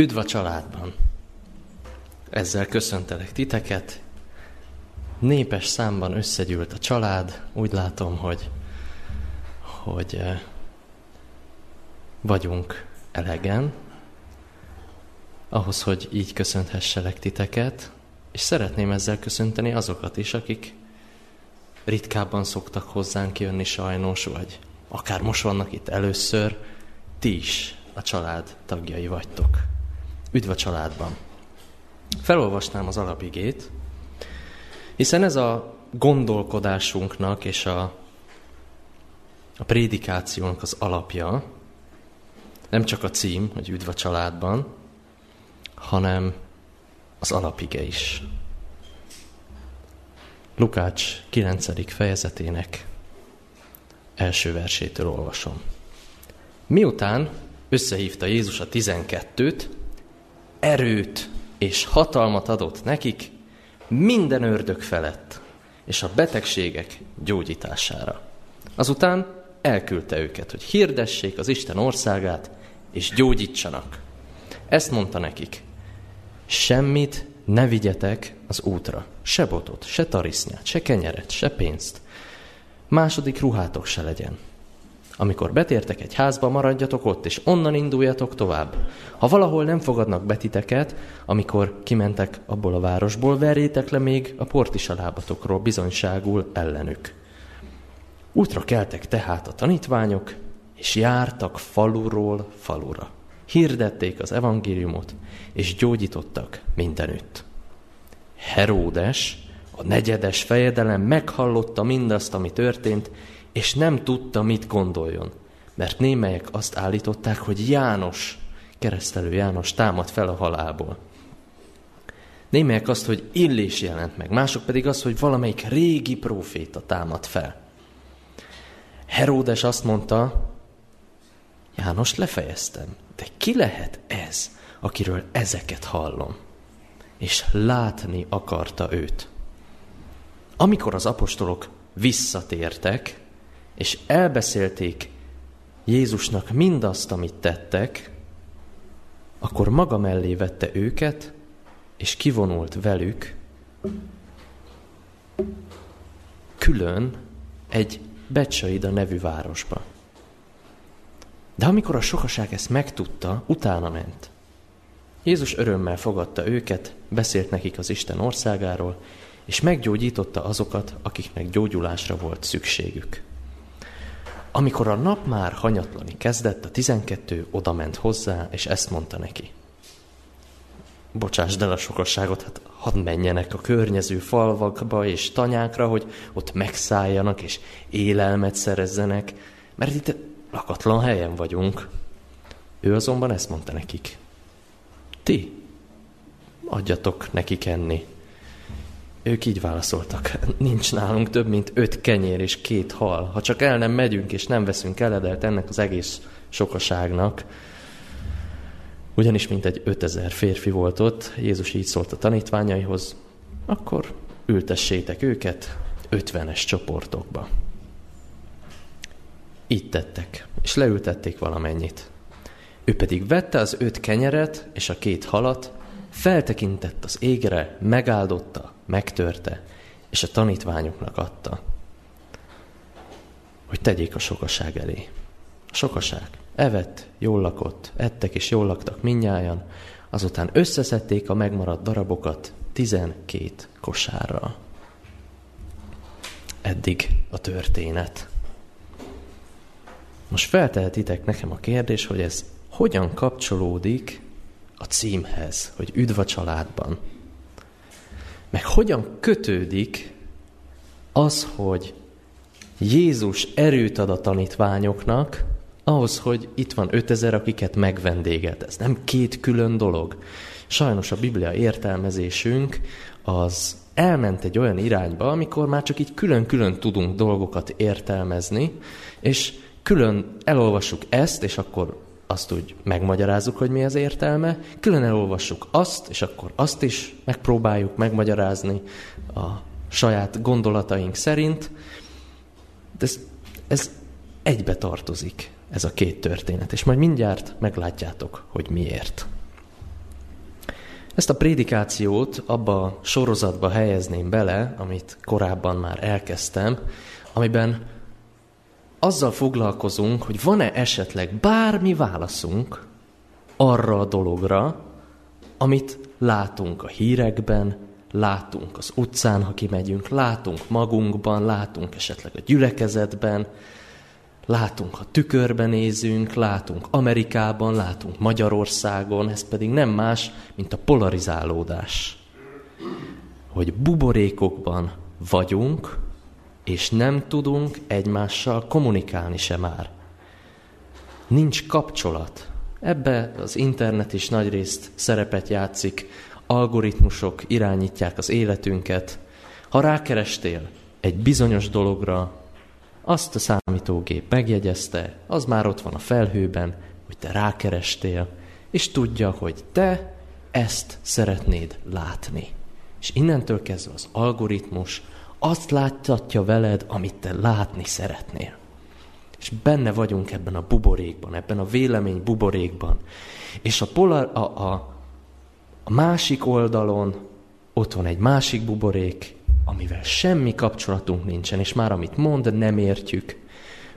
Üdv a családban! Ezzel köszöntelek titeket. Népes számban összegyűlt a család. Úgy látom, hogy, hogy eh, vagyunk elegen, ahhoz, hogy így köszönthesselek titeket, és szeretném ezzel köszönteni azokat is, akik ritkábban szoktak hozzánk jönni sajnos, vagy akár most vannak itt először, ti is a család tagjai vagytok. Üdv a családban! Felolvasnám az alapigét, hiszen ez a gondolkodásunknak és a, a prédikációnak az alapja, nem csak a cím, hogy üdv a családban, hanem az alapige is. Lukács 9. fejezetének első versétől olvasom. Miután összehívta Jézus a tizenkettőt, erőt és hatalmat adott nekik minden ördög felett, és a betegségek gyógyítására. Azután elküldte őket, hogy hirdessék az Isten országát, és gyógyítsanak. Ezt mondta nekik. Semmit ne vigyetek az útra. Se botot, se tarisznyát, se kenyeret, se pénzt. Második ruhátok se legyen. Amikor betértek egy házba, maradjatok ott, és onnan induljatok tovább. Ha valahol nem fogadnak betiteket, amikor kimentek abból a városból, verjétek le még a portisalábatokról bizonyságul ellenük. Útra keltek tehát a tanítványok, és jártak faluról falura. Hirdették az evangéliumot, és gyógyítottak mindenütt. Heródes, a negyedes fejedelem meghallotta mindazt, ami történt, és nem tudta, mit gondoljon. Mert némelyek azt állították, hogy János, keresztelő János támad fel a halálból. Némelyek azt, hogy Illés jelent meg, mások pedig azt, hogy valamelyik régi próféta támad fel. Heródes azt mondta, János lefejeztem, de ki lehet ez, akiről ezeket hallom? És látni akarta őt. Amikor az apostolok visszatértek, és elbeszélték Jézusnak mindazt, amit tettek, akkor maga mellé vette őket, és kivonult velük külön egy Becsaida nevű városba. De amikor a sokaság ezt megtudta, utána ment. Jézus örömmel fogadta őket, beszélt nekik az Isten országáról, és meggyógyította azokat, akiknek gyógyulásra volt szükségük. Amikor a nap már hanyatlani kezdett, a tizenkettő odament hozzá, és ezt mondta neki. Bocsásd el a sokasságot, hát hadd menjenek a környező falvakba és tanyákra, hogy ott megszálljanak és élelmet szerezzenek, mert itt lakatlan helyen vagyunk. Ő azonban ezt mondta nekik. Ti adjatok nekik enni. Ők így válaszoltak, nincs nálunk több, mint öt kenyér és két hal. Ha csak el nem megyünk és nem veszünk eledelt ennek az egész sokaságnak, ugyanis mint egy ötezer férfi volt ott, Jézus így szólt a tanítványaihoz, akkor ültessétek őket ötvenes csoportokba. Így tettek, és leültették valamennyit. Ő pedig vette az öt kenyeret és a két halat, feltekintett az égre, megáldotta, megtörte, és a tanítványoknak adta, hogy tegyék a sokaság elé. A sokaság evett, jól lakott, ettek és jól laktak minnyájan, azután összeszedték a megmaradt darabokat tizenkét kosárral. Eddig a történet. Most feltehetitek nekem a kérdés, hogy ez hogyan kapcsolódik a címhez, hogy üdv a családban. Meg hogyan kötődik az, hogy Jézus erőt ad a tanítványoknak, ahhoz, hogy itt van 5000, akiket megvendégelt. Ez nem két külön dolog. Sajnos a Biblia értelmezésünk az elment egy olyan irányba, amikor már csak így külön-külön tudunk dolgokat értelmezni, és külön elolvassuk ezt, és akkor azt úgy megmagyarázzuk, hogy mi az értelme, külön elolvassuk azt, és akkor azt is megpróbáljuk megmagyarázni a saját gondolataink szerint. De ez, ez egybe tartozik, ez a két történet, és majd mindjárt meglátjátok, hogy miért. Ezt a prédikációt abba a sorozatba helyezném bele, amit korábban már elkezdtem, amiben azzal foglalkozunk, hogy van-e esetleg bármi válaszunk arra a dologra, amit látunk a hírekben, látunk az utcán, ha kimegyünk, látunk magunkban, látunk esetleg a gyülekezetben, látunk, ha tükörben nézünk, látunk Amerikában, látunk Magyarországon, ez pedig nem más, mint a polarizálódás. Hogy buborékokban vagyunk, és nem tudunk egymással kommunikálni se már. Nincs kapcsolat. Ebbe az internet is nagyrészt szerepet játszik, algoritmusok irányítják az életünket. Ha rákerestél egy bizonyos dologra, azt a számítógép megjegyezte, az már ott van a felhőben, hogy te rákerestél, és tudja, hogy te ezt szeretnéd látni. És innentől kezdve az algoritmus azt láttatja veled, amit te látni szeretnél. És benne vagyunk ebben a buborékban, ebben a vélemény buborékban. És a, polar, a, a, a másik oldalon ott van egy másik buborék, amivel semmi kapcsolatunk nincsen, és már amit mond, nem értjük.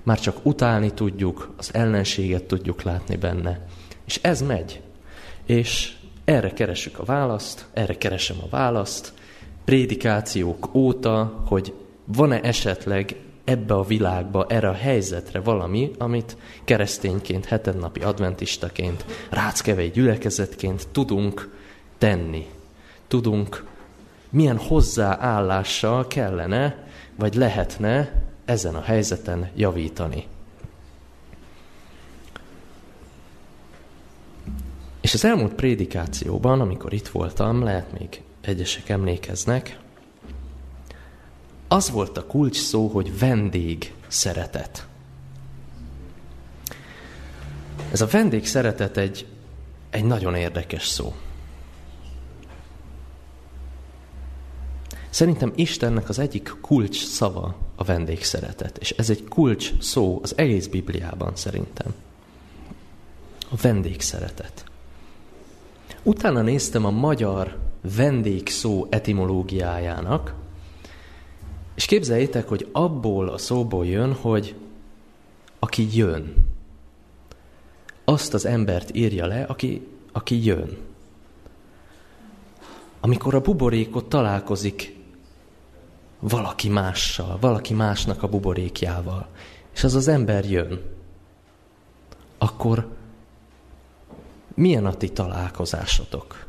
Már csak utálni tudjuk, az ellenséget tudjuk látni benne. És ez megy. És erre keresünk a választ, erre keresem a választ, prédikációk óta, hogy van-e esetleg ebbe a világba, erre a helyzetre valami, amit keresztényként, hetennapi adventistaként, ráckevei gyülekezetként tudunk tenni. Tudunk, milyen hozzáállással kellene, vagy lehetne ezen a helyzeten javítani. És az elmúlt prédikációban, amikor itt voltam, lehet még egyesek emlékeznek, az volt a kulcs szó, hogy vendég szeretet. Ez a vendég szeretet egy, egy nagyon érdekes szó. Szerintem Istennek az egyik kulcs szava a vendégszeretet, és ez egy kulcs szó az egész Bibliában szerintem. A vendégszeretet. Utána néztem a magyar vendégszó etimológiájának, és képzeljétek, hogy abból a szóból jön, hogy aki jön. Azt az embert írja le, aki, aki jön. Amikor a buborékot találkozik valaki mással, valaki másnak a buborékjával, és az az ember jön, akkor milyen a ti találkozásotok?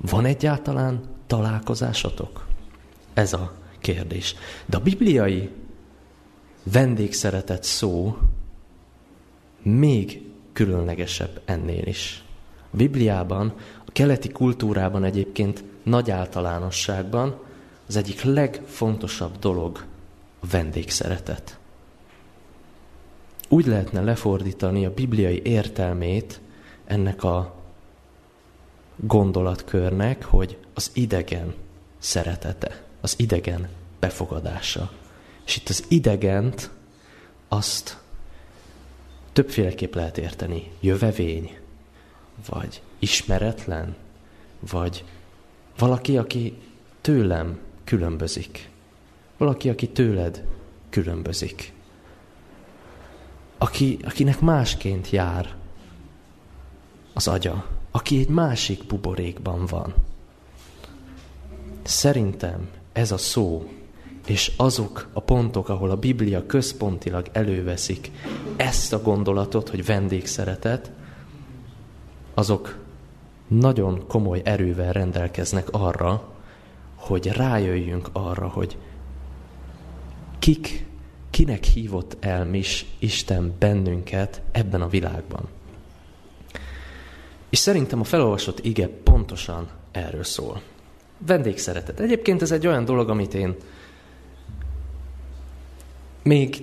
Van egyáltalán találkozásotok? Ez a kérdés. De a bibliai vendégszeretet szó még különlegesebb ennél is. A Bibliában, a keleti kultúrában egyébként nagy általánosságban az egyik legfontosabb dolog a vendégszeretet. Úgy lehetne lefordítani a bibliai értelmét ennek a gondolatkörnek, hogy az idegen szeretete, az idegen befogadása. És itt az idegent azt többféleképp lehet érteni. Jövevény, vagy ismeretlen, vagy valaki, aki tőlem különbözik. Valaki, aki tőled különbözik. Aki, akinek másként jár az agya, aki egy másik buborékban van. Szerintem ez a szó, és azok a pontok, ahol a Biblia központilag előveszik ezt a gondolatot, hogy vendégszeretet, azok nagyon komoly erővel rendelkeznek arra, hogy rájöjjünk arra, hogy kik, kinek hívott el mis Isten bennünket ebben a világban. És szerintem a felolvasott ige pontosan erről szól. Vendégszeretet. Egyébként ez egy olyan dolog, amit én még,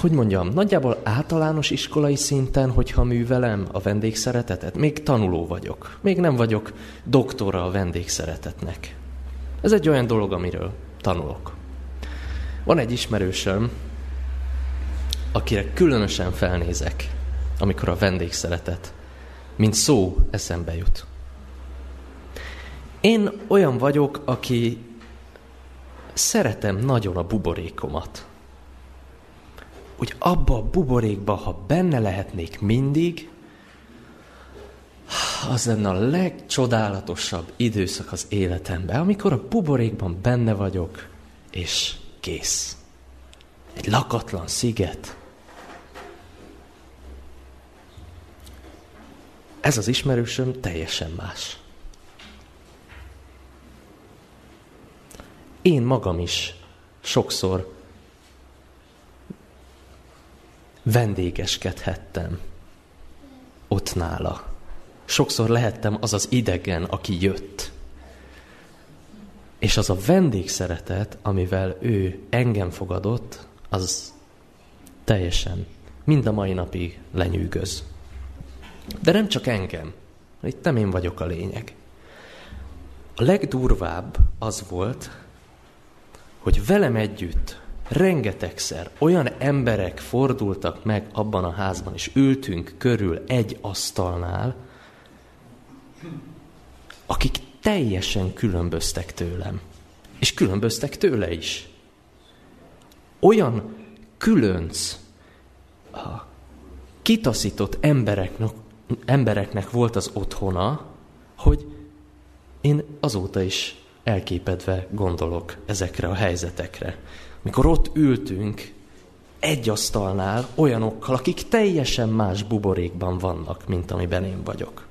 hogy mondjam, nagyjából általános iskolai szinten, hogyha művelem a vendégszeretetet, még tanuló vagyok. Még nem vagyok doktora a vendégszeretetnek. Ez egy olyan dolog, amiről tanulok. Van egy ismerősöm, akire különösen felnézek, amikor a vendégszeretet, mint szó eszembe jut. Én olyan vagyok, aki szeretem nagyon a buborékomat. Úgy abba a buborékba, ha benne lehetnék mindig, az lenne a legcsodálatosabb időszak az életemben, amikor a buborékban benne vagyok, és kész. Egy lakatlan sziget. Ez az ismerősöm teljesen más. Én magam is sokszor vendégeskedhettem ott nála. Sokszor lehettem az az idegen, aki jött. És az a vendégszeretet, amivel ő engem fogadott, az teljesen mind a mai napig lenyűgöz. De nem csak engem. Itt nem én vagyok a lényeg. A legdurvább az volt, hogy velem együtt rengetegszer olyan emberek fordultak meg abban a házban, és ültünk körül egy asztalnál, akik teljesen különböztek tőlem. És különböztek tőle is. Olyan különc, kitaszított embereknek, embereknek volt az otthona, hogy én azóta is elképedve gondolok ezekre a helyzetekre. Mikor ott ültünk egy asztalnál olyanokkal, akik teljesen más buborékban vannak, mint amiben én vagyok.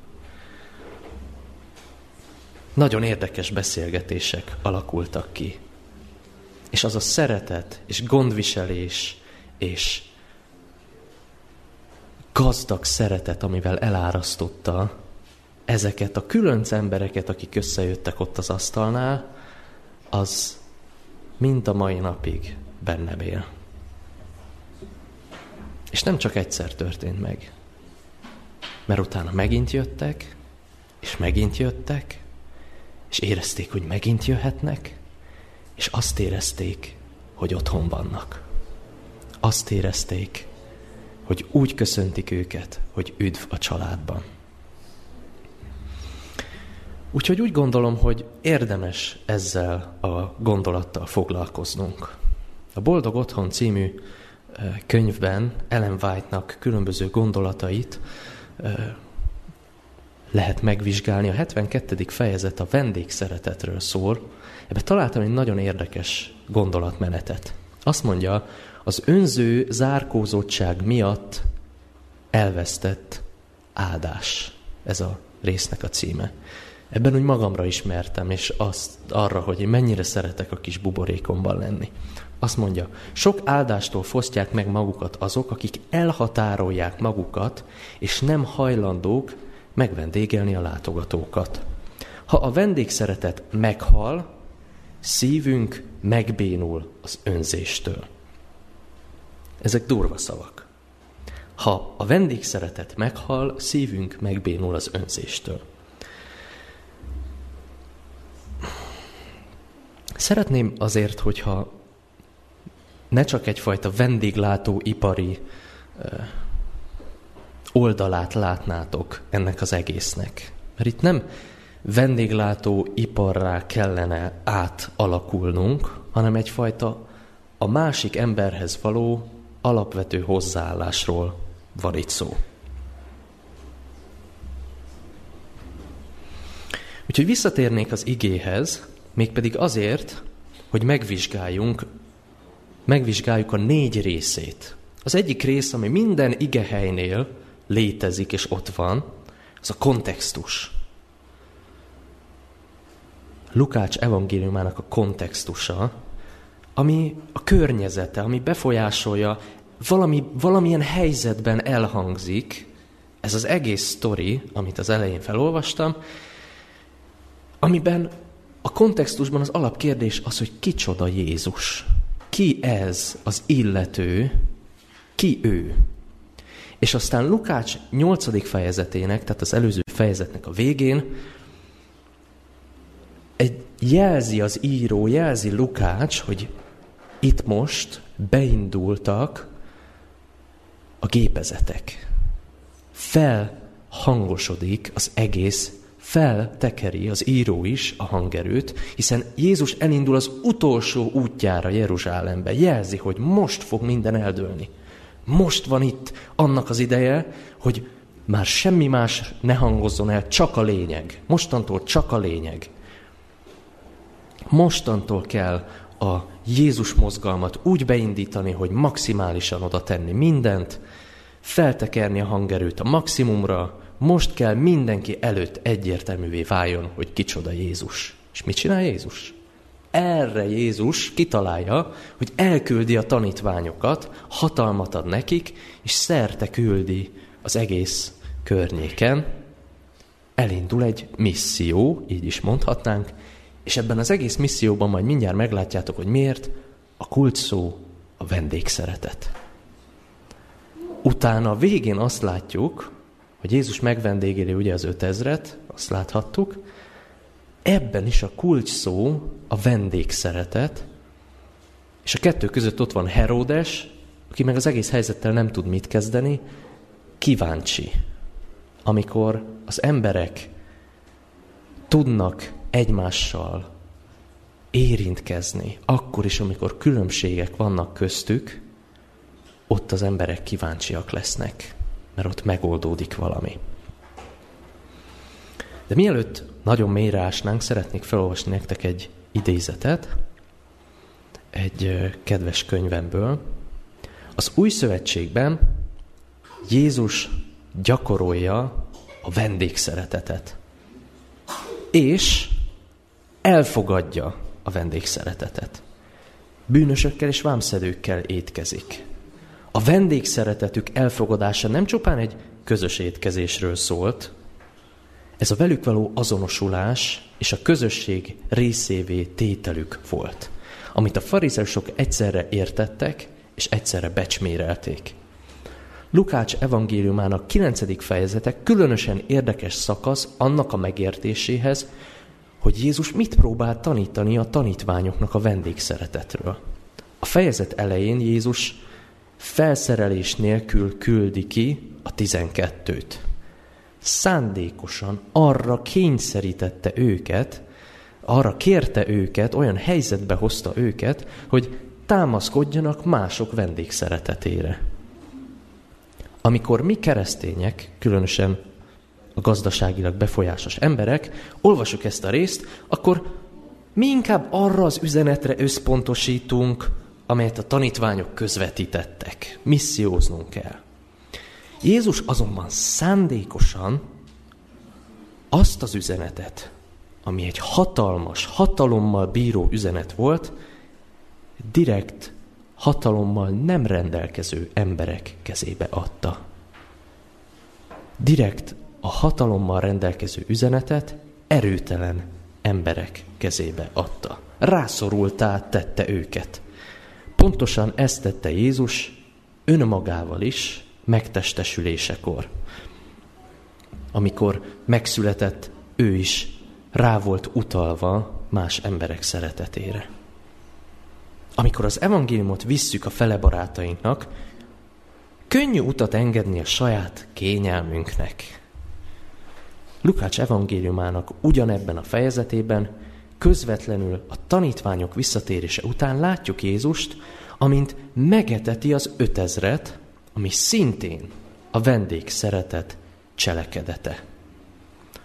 Nagyon érdekes beszélgetések alakultak ki. És az a szeretet, és gondviselés, és gazdag szeretet, amivel elárasztotta ezeket a különc embereket, akik összejöttek ott az asztalnál, az mind a mai napig benne él. És nem csak egyszer történt meg, mert utána megint jöttek, és megint jöttek, és érezték, hogy megint jöhetnek, és azt érezték, hogy otthon vannak. Azt érezték, hogy úgy köszöntik őket, hogy üdv a családban. Úgyhogy úgy gondolom, hogy érdemes ezzel a gondolattal foglalkoznunk. A Boldog Otthon című könyvben Ellen White-nak különböző gondolatait lehet megvizsgálni. A 72. fejezet a vendégszeretetről szól. Ebbe találtam egy nagyon érdekes gondolatmenetet. Azt mondja, az önző zárkózottság miatt elvesztett áldás. Ez a résznek a címe. Ebben úgy magamra ismertem, és azt arra, hogy én mennyire szeretek a kis buborékomban lenni. Azt mondja, sok áldástól fosztják meg magukat azok, akik elhatárolják magukat, és nem hajlandók megvendégelni a látogatókat. Ha a vendégszeretet meghal, szívünk megbénul az önzéstől. Ezek durva szavak. Ha a vendégszeretet meghal, szívünk megbénul az önzéstől. Szeretném azért, hogyha ne csak egyfajta vendéglátó ipari oldalát látnátok ennek az egésznek. Mert itt nem vendéglátó iparrá kellene átalakulnunk, hanem egyfajta a másik emberhez való alapvető hozzáállásról van itt szó. Úgyhogy visszatérnék az igéhez, mégpedig azért, hogy megvizsgáljunk, megvizsgáljuk a négy részét. Az egyik rész, ami minden igehelynél létezik és ott van, az a kontextus. Lukács evangéliumának a kontextusa, ami a környezete, ami befolyásolja, valami, valamilyen helyzetben elhangzik, ez az egész sztori, amit az elején felolvastam, amiben a kontextusban az alapkérdés az, hogy kicsoda Jézus. Ki ez az illető? Ki ő? És aztán Lukács 8. fejezetének, tehát az előző fejezetnek a végén egy jelzi az író, jelzi Lukács, hogy itt most beindultak a gépezetek. Felhangosodik az egész feltekeri az író is a hangerőt, hiszen Jézus elindul az utolsó útjára Jeruzsálembe. Jelzi, hogy most fog minden eldőlni. Most van itt annak az ideje, hogy már semmi más ne hangozzon el, csak a lényeg. Mostantól csak a lényeg. Mostantól kell a Jézus mozgalmat úgy beindítani, hogy maximálisan oda tenni mindent, feltekerni a hangerőt a maximumra, most kell mindenki előtt egyértelművé váljon, hogy kicsoda Jézus. És mit csinál Jézus? Erre Jézus kitalálja, hogy elküldi a tanítványokat, hatalmat ad nekik, és szerte küldi az egész környéken. Elindul egy misszió, így is mondhatnánk, és ebben az egész misszióban majd mindjárt meglátjátok, hogy miért a kult szó a vendégszeretet. Utána a végén azt látjuk, hogy Jézus megvendégéli ugye az ötezret, azt láthattuk, ebben is a kulcs szó a vendégszeretet, és a kettő között ott van Heródes, aki meg az egész helyzettel nem tud mit kezdeni, kíváncsi. Amikor az emberek tudnak egymással érintkezni, akkor is, amikor különbségek vannak köztük, ott az emberek kíváncsiak lesznek, mert ott megoldódik valami. De mielőtt nagyon mélyre ásnánk, szeretnék felolvasni nektek egy idézetet, egy kedves könyvemből. Az új szövetségben Jézus gyakorolja a vendégszeretetet. És elfogadja a vendégszeretetet. Bűnösökkel és vámszedőkkel étkezik. A vendégszeretetük elfogadása nem csupán egy közös étkezésről szólt, ez a velük való azonosulás és a közösség részévé tételük volt, amit a farizeusok egyszerre értettek és egyszerre becsmérelték. Lukács evangéliumának 9. fejezete különösen érdekes szakasz annak a megértéséhez, hogy Jézus mit próbál tanítani a tanítványoknak a vendégszeretetről. A fejezet elején Jézus felszerelés nélkül küldi ki a tizenkettőt. Szándékosan arra kényszerítette őket, arra kérte őket, olyan helyzetbe hozta őket, hogy támaszkodjanak mások vendégszeretetére. Amikor mi keresztények, különösen a gazdaságilag befolyásos emberek, olvasjuk ezt a részt, akkor mi inkább arra az üzenetre összpontosítunk, amelyet a tanítványok közvetítettek. Misszióznunk kell. Jézus azonban szándékosan azt az üzenetet, ami egy hatalmas, hatalommal bíró üzenet volt, direkt hatalommal nem rendelkező emberek kezébe adta. Direkt a hatalommal rendelkező üzenetet erőtelen emberek kezébe adta. Rászorultá tette őket. Pontosan ezt tette Jézus önmagával is megtestesülésekor. Amikor megszületett, ő is rá volt utalva más emberek szeretetére. Amikor az evangéliumot visszük a fele barátainknak, könnyű utat engedni a saját kényelmünknek. Lukács evangéliumának ugyanebben a fejezetében közvetlenül a tanítványok visszatérése után látjuk Jézust, amint megeteti az ötezret, ami szintén a vendég szeretet cselekedete.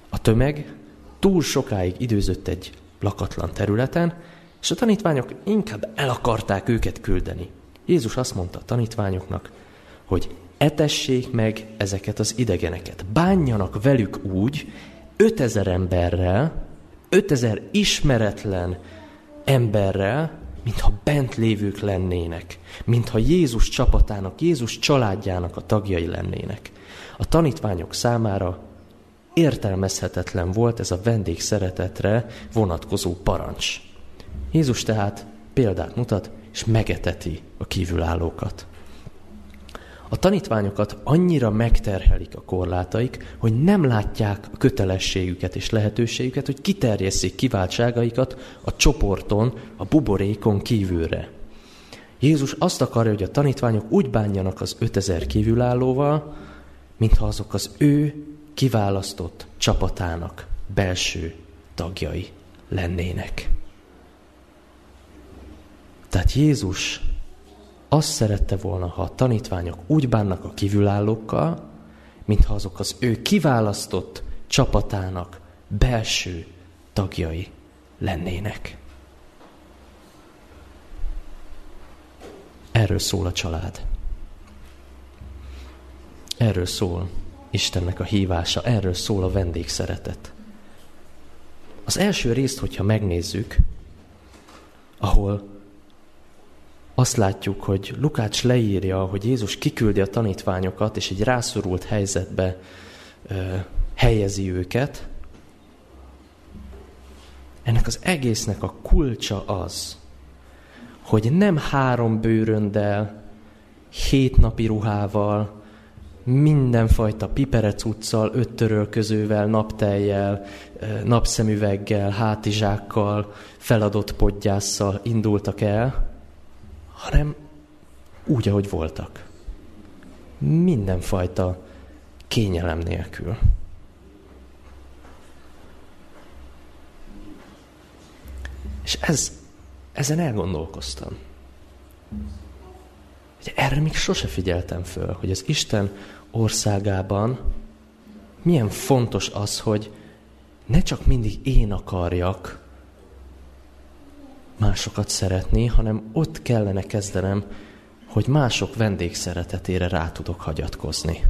A tömeg túl sokáig időzött egy lakatlan területen, és a tanítványok inkább el akarták őket küldeni. Jézus azt mondta a tanítványoknak, hogy etessék meg ezeket az idegeneket. Bánjanak velük úgy, 5000 emberrel, 5000 ismeretlen emberrel, mintha bent lévők lennének, mintha Jézus csapatának, Jézus családjának a tagjai lennének. A tanítványok számára értelmezhetetlen volt ez a vendég szeretetre vonatkozó parancs. Jézus tehát példát mutat, és megeteti a kívülállókat. A tanítványokat annyira megterhelik a korlátaik, hogy nem látják a kötelességüket és lehetőségüket, hogy kiterjesszék kiváltságaikat a csoporton, a buborékon kívülre. Jézus azt akarja, hogy a tanítványok úgy bánjanak az 5000 kívülállóval, mintha azok az ő kiválasztott csapatának belső tagjai lennének. Tehát Jézus azt szerette volna, ha a tanítványok úgy bánnak a kívülállókkal, mintha azok az ő kiválasztott csapatának belső tagjai lennének. Erről szól a család. Erről szól Istennek a hívása, erről szól a vendégszeretet. Az első részt, hogyha megnézzük, ahol azt látjuk, hogy Lukács leírja, hogy Jézus kiküldi a tanítványokat, és egy rászorult helyzetbe ö, helyezi őket. Ennek az egésznek a kulcsa az, hogy nem három bőröndel, hét ruhával, mindenfajta piperecuccal, öttörölközővel, napteljel, napszemüveggel, hátizsákkal, feladott podgyásszal indultak el, hanem úgy, ahogy voltak. Mindenfajta kényelem nélkül. És ez, ezen elgondolkoztam. Hogy erre még sose figyeltem föl, hogy az Isten országában milyen fontos az, hogy ne csak mindig én akarjak másokat szeretni, hanem ott kellene kezdenem, hogy mások vendégszeretetére rá tudok hagyatkozni.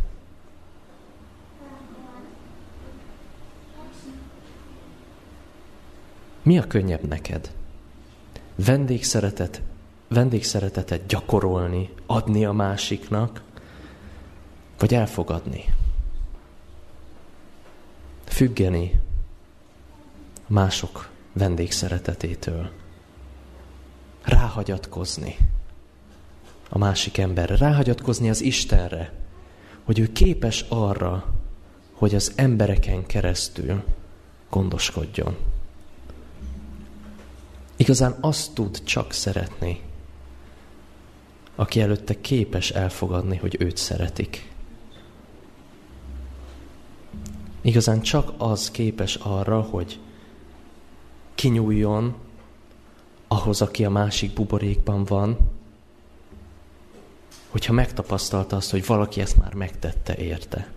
Mi a könnyebb neked? Vendégszeretet, vendégszeretetet gyakorolni, adni a másiknak, vagy elfogadni? Függeni mások vendégszeretetétől ráhagyatkozni a másik emberre, ráhagyatkozni az Istenre, hogy ő képes arra, hogy az embereken keresztül gondoskodjon. Igazán azt tud csak szeretni, aki előtte képes elfogadni, hogy őt szeretik. Igazán csak az képes arra, hogy kinyúljon ahhoz, aki a másik buborékban van, hogyha megtapasztalta azt, hogy valaki ezt már megtette érte.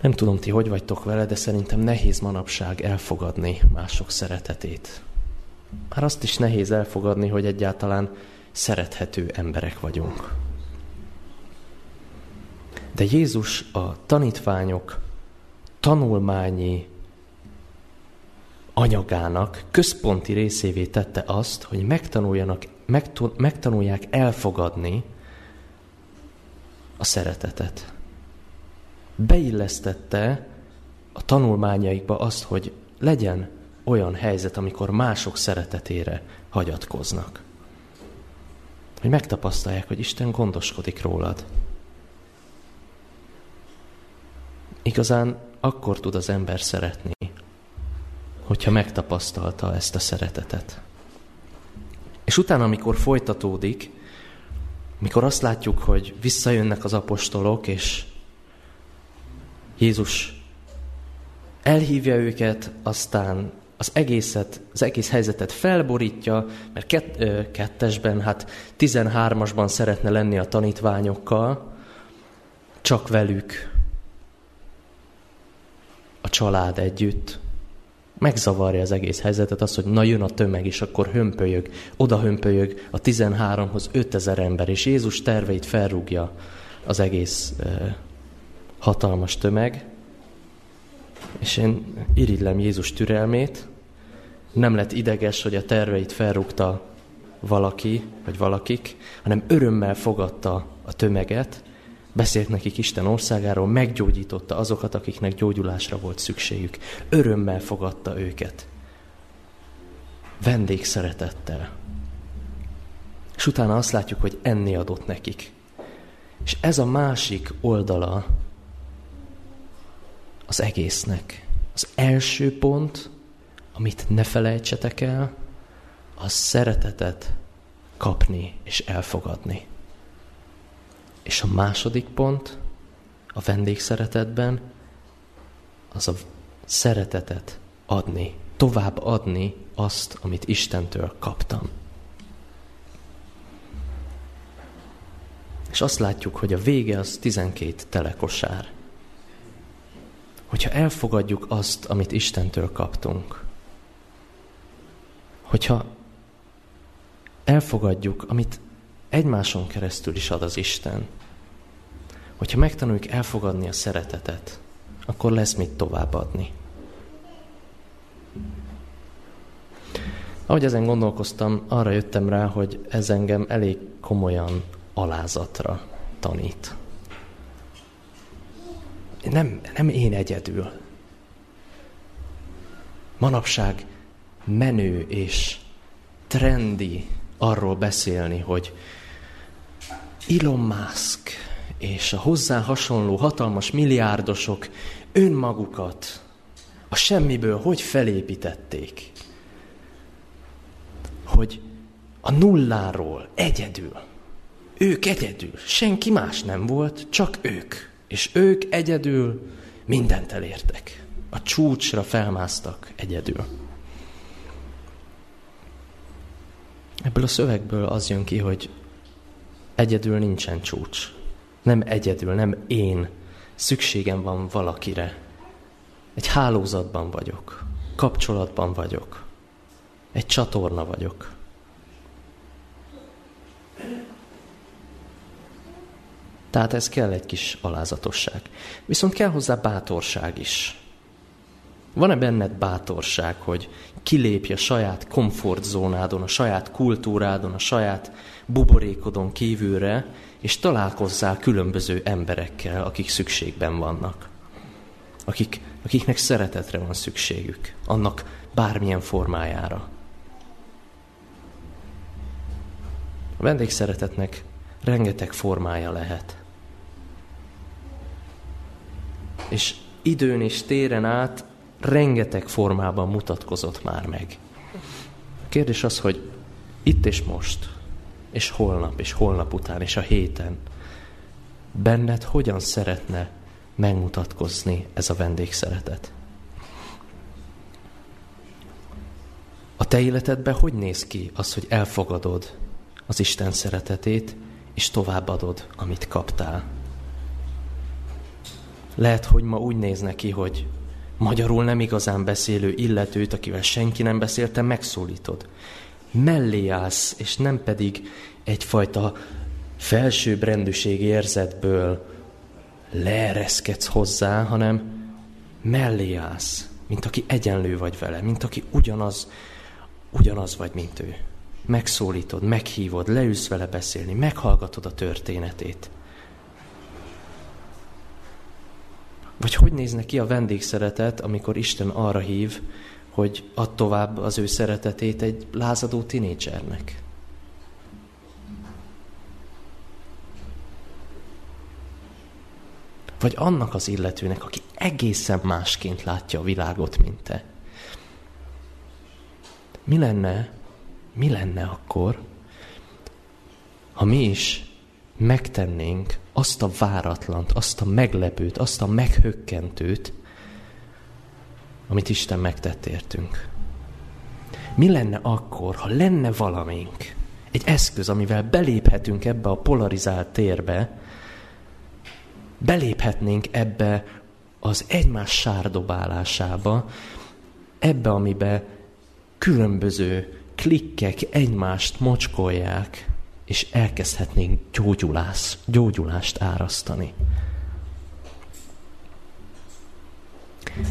Nem tudom, ti hogy vagytok vele, de szerintem nehéz manapság elfogadni mások szeretetét. Már azt is nehéz elfogadni, hogy egyáltalán szerethető emberek vagyunk. De Jézus a tanítványok tanulmányi anyagának központi részévé tette azt, hogy megtanuljanak, megtanulják elfogadni a szeretetet. Beillesztette a tanulmányaikba azt, hogy legyen olyan helyzet, amikor mások szeretetére hagyatkoznak. Hogy megtapasztalják, hogy Isten gondoskodik rólad. Igazán akkor tud az ember szeretni, hogyha megtapasztalta ezt a szeretetet. És utána, amikor folytatódik, mikor azt látjuk, hogy visszajönnek az apostolok, és Jézus elhívja őket, aztán az egészet, az egész helyzetet felborítja, mert kett, ö, kettesben, hát 13-asban szeretne lenni a tanítványokkal, csak velük család együtt, megzavarja az egész helyzetet, az, hogy na jön a tömeg, és akkor hömpölyög, oda hömpölyög a 13-hoz 5000 ember, és Jézus terveit felrúgja az egész eh, hatalmas tömeg, és én irigylem Jézus türelmét, nem lett ideges, hogy a terveit felrúgta valaki, vagy valakik, hanem örömmel fogadta a tömeget, Beszélt nekik Isten országáról, meggyógyította azokat, akiknek gyógyulásra volt szükségük. Örömmel fogadta őket. Vendégszeretettel. És utána azt látjuk, hogy enni adott nekik. És ez a másik oldala az egésznek. Az első pont, amit ne felejtsetek el, az szeretetet kapni és elfogadni És a második pont a vendégszeretetben az a szeretetet adni, tovább adni azt, amit Istentől kaptam. És azt látjuk, hogy a vége az 12 telekosár. Hogyha elfogadjuk azt, amit Istentől kaptunk, hogyha elfogadjuk, amit egymáson keresztül is ad az Isten, hogyha megtanuljuk elfogadni a szeretetet, akkor lesz mit továbbadni. Ahogy ezen gondolkoztam, arra jöttem rá, hogy ez engem elég komolyan alázatra tanít. Nem, nem én egyedül. Manapság menő és trendi arról beszélni, hogy Elon Musk és a hozzá hasonló hatalmas milliárdosok önmagukat a semmiből hogy felépítették. Hogy a nulláról egyedül, ők egyedül, senki más nem volt, csak ők. És ők egyedül mindent elértek. A csúcsra felmásztak egyedül. Ebből a szövegből az jön ki, hogy egyedül nincsen csúcs. Nem egyedül, nem én. Szükségem van valakire. Egy hálózatban vagyok. Kapcsolatban vagyok. Egy csatorna vagyok. Tehát ez kell egy kis alázatosság. Viszont kell hozzá bátorság is. Van-e benned bátorság, hogy kilépj a saját komfortzónádon, a saját kultúrádon, a saját buborékodon kívülre, és találkozzál különböző emberekkel, akik szükségben vannak. Akik, akiknek szeretetre van szükségük, annak bármilyen formájára. A vendégszeretetnek rengeteg formája lehet. És időn és téren át rengeteg formában mutatkozott már meg. A kérdés az, hogy itt és most, és holnap, és holnap után, és a héten benned hogyan szeretne megmutatkozni ez a vendégszeretet? A te életedben hogy néz ki az, hogy elfogadod az Isten szeretetét, és továbbadod, amit kaptál? Lehet, hogy ma úgy néz neki, hogy magyarul nem igazán beszélő illetőt, akivel senki nem beszélte, megszólítod. Mellé állsz, és nem pedig egyfajta felsőbb rendűség érzetből leereszkedsz hozzá, hanem mellé állsz, mint aki egyenlő vagy vele, mint aki ugyanaz, ugyanaz vagy, mint ő. Megszólítod, meghívod, leülsz vele beszélni, meghallgatod a történetét. Vagy hogy nézne ki a vendégszeretet, amikor Isten arra hív, hogy ad tovább az ő szeretetét egy lázadó tinédzsernek? Vagy annak az illetőnek, aki egészen másként látja a világot, mint te. Mi lenne, mi lenne akkor, ha mi is megtennénk azt a váratlant, azt a meglepőt, azt a meghökkentőt, amit Isten megtett értünk. Mi lenne akkor, ha lenne valamink, egy eszköz, amivel beléphetünk ebbe a polarizált térbe, beléphetnénk ebbe az egymás sárdobálásába, ebbe, amibe különböző klikkek egymást mocskolják, és elkezdhetnénk gyógyulás, gyógyulást árasztani.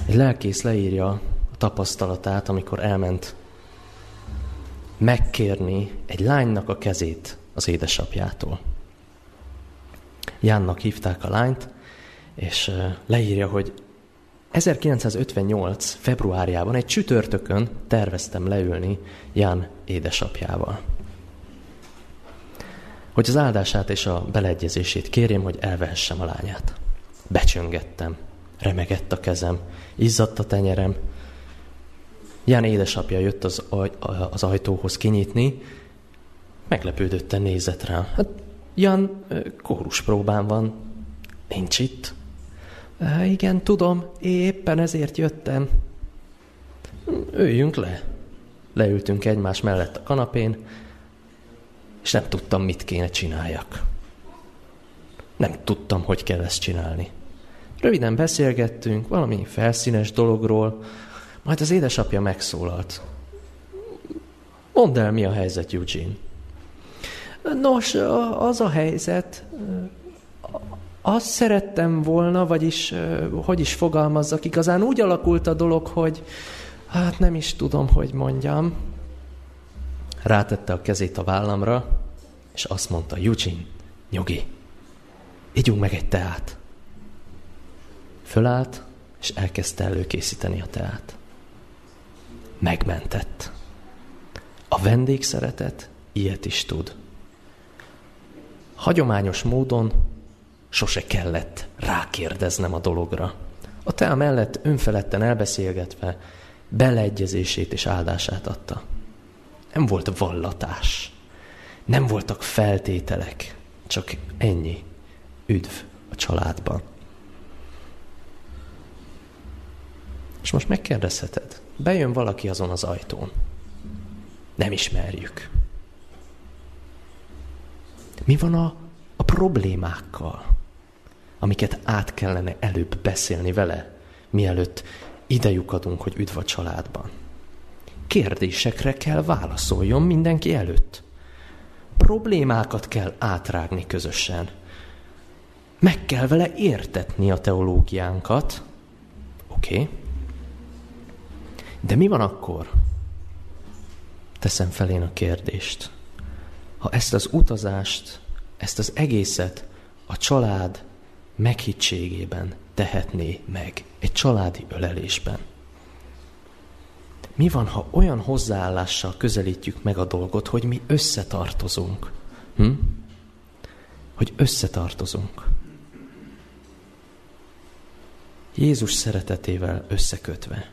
Egy lelkész leírja a tapasztalatát, amikor elment megkérni egy lánynak a kezét az édesapjától. Jánnak hívták a lányt, és leírja, hogy 1958. februárjában egy csütörtökön terveztem leülni Ján édesapjával hogy az áldását és a beleegyezését kérjem, hogy elvehessem a lányát. Becsöngettem, remegett a kezem, izzadt a tenyerem. Ján édesapja jött az, aj, az ajtóhoz kinyitni, meglepődötten nézett rám. Hát Jan kórus próbán van. Nincs itt. Igen, tudom, éppen ezért jöttem. Üljünk le. Leültünk egymás mellett a kanapén, és nem tudtam, mit kéne csináljak. Nem tudtam, hogy kell ezt csinálni. Röviden beszélgettünk valami felszínes dologról, majd az édesapja megszólalt. Mondd el, mi a helyzet, Eugene. Nos, az a helyzet, azt szerettem volna, vagyis hogy is fogalmazzak, igazán úgy alakult a dolog, hogy hát nem is tudom, hogy mondjam. Rátette a kezét a vállamra, és azt mondta, Eugene, nyugi, ígyunk meg egy teát. Fölállt, és elkezdte előkészíteni a teát. Megmentett. A vendégszeretet ilyet is tud. Hagyományos módon sose kellett rákérdeznem a dologra. A tea mellett önfeledten elbeszélgetve beleegyezését és áldását adta. Nem volt vallatás. Nem voltak feltételek. Csak ennyi. Üdv a családban. És most megkérdezheted, bejön valaki azon az ajtón. Nem ismerjük. Mi van a, a problémákkal, amiket át kellene előbb beszélni vele, mielőtt idejük adunk, hogy üdv a családban? Kérdésekre kell válaszoljon mindenki előtt. Problémákat kell átrágni közösen. Meg kell vele értetni a teológiánkat. Oké. Okay. De mi van akkor? Teszem felén a kérdést ha ezt az utazást, ezt az egészet a család meghittségében tehetné meg, egy családi ölelésben. Mi van, ha olyan hozzáállással közelítjük meg a dolgot, hogy mi összetartozunk? Hm? Hogy összetartozunk. Jézus szeretetével összekötve.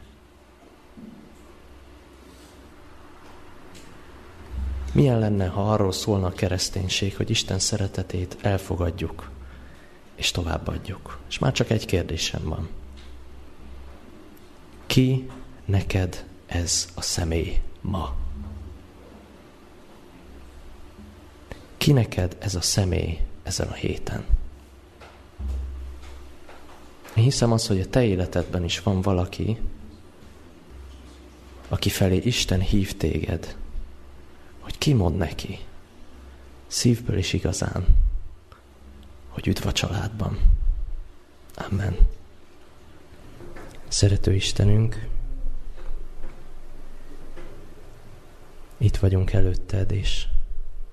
Milyen lenne, ha arról szólna a kereszténység, hogy Isten szeretetét elfogadjuk, és továbbadjuk? És már csak egy kérdésem van. Ki neked ez a személy ma? Ki neked ez a személy ezen a héten? Én hiszem az, hogy a te életedben is van valaki, aki felé Isten hív téged, hogy kimond neki szívből is igazán, hogy üdv a családban. Amen. Szerető Istenünk, itt vagyunk előtted, és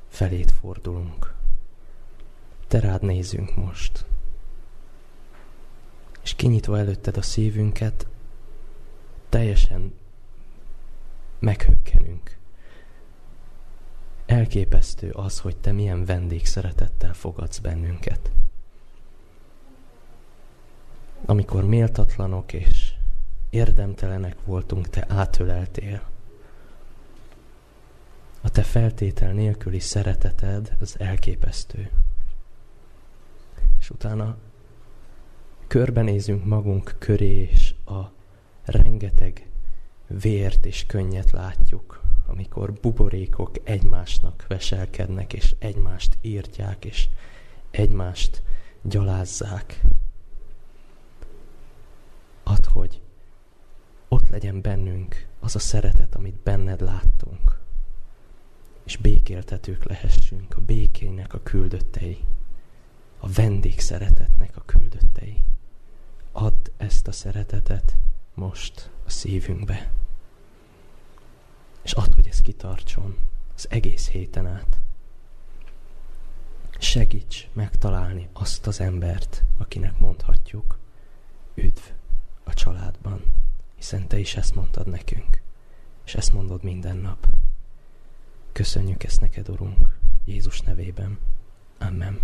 felét fordulunk. Te rád nézünk most. És kinyitva előtted a szívünket, teljesen meghökkenünk Elképesztő az, hogy te milyen vendégszeretettel fogadsz bennünket. Amikor méltatlanok és érdemtelenek voltunk, te átöleltél. A te feltétel nélküli szereteted az elképesztő. És utána körbenézünk magunk köré, és a rengeteg vért és könnyet látjuk, amikor buborékok egymásnak veselkednek, és egymást írtják, és egymást gyalázzák. Add, hogy ott legyen bennünk az a szeretet, amit benned láttunk, és békéltetők lehessünk, a békének a küldöttei, a vendég szeretetnek a küldöttei. Add ezt a szeretetet most a szívünkbe. És add, hogy ez kitartson az egész héten át. Segíts megtalálni azt az embert, akinek mondhatjuk, üdv a családban, hiszen te is ezt mondtad nekünk, és ezt mondod minden nap. Köszönjük ezt neked, Urunk, Jézus nevében. Amen.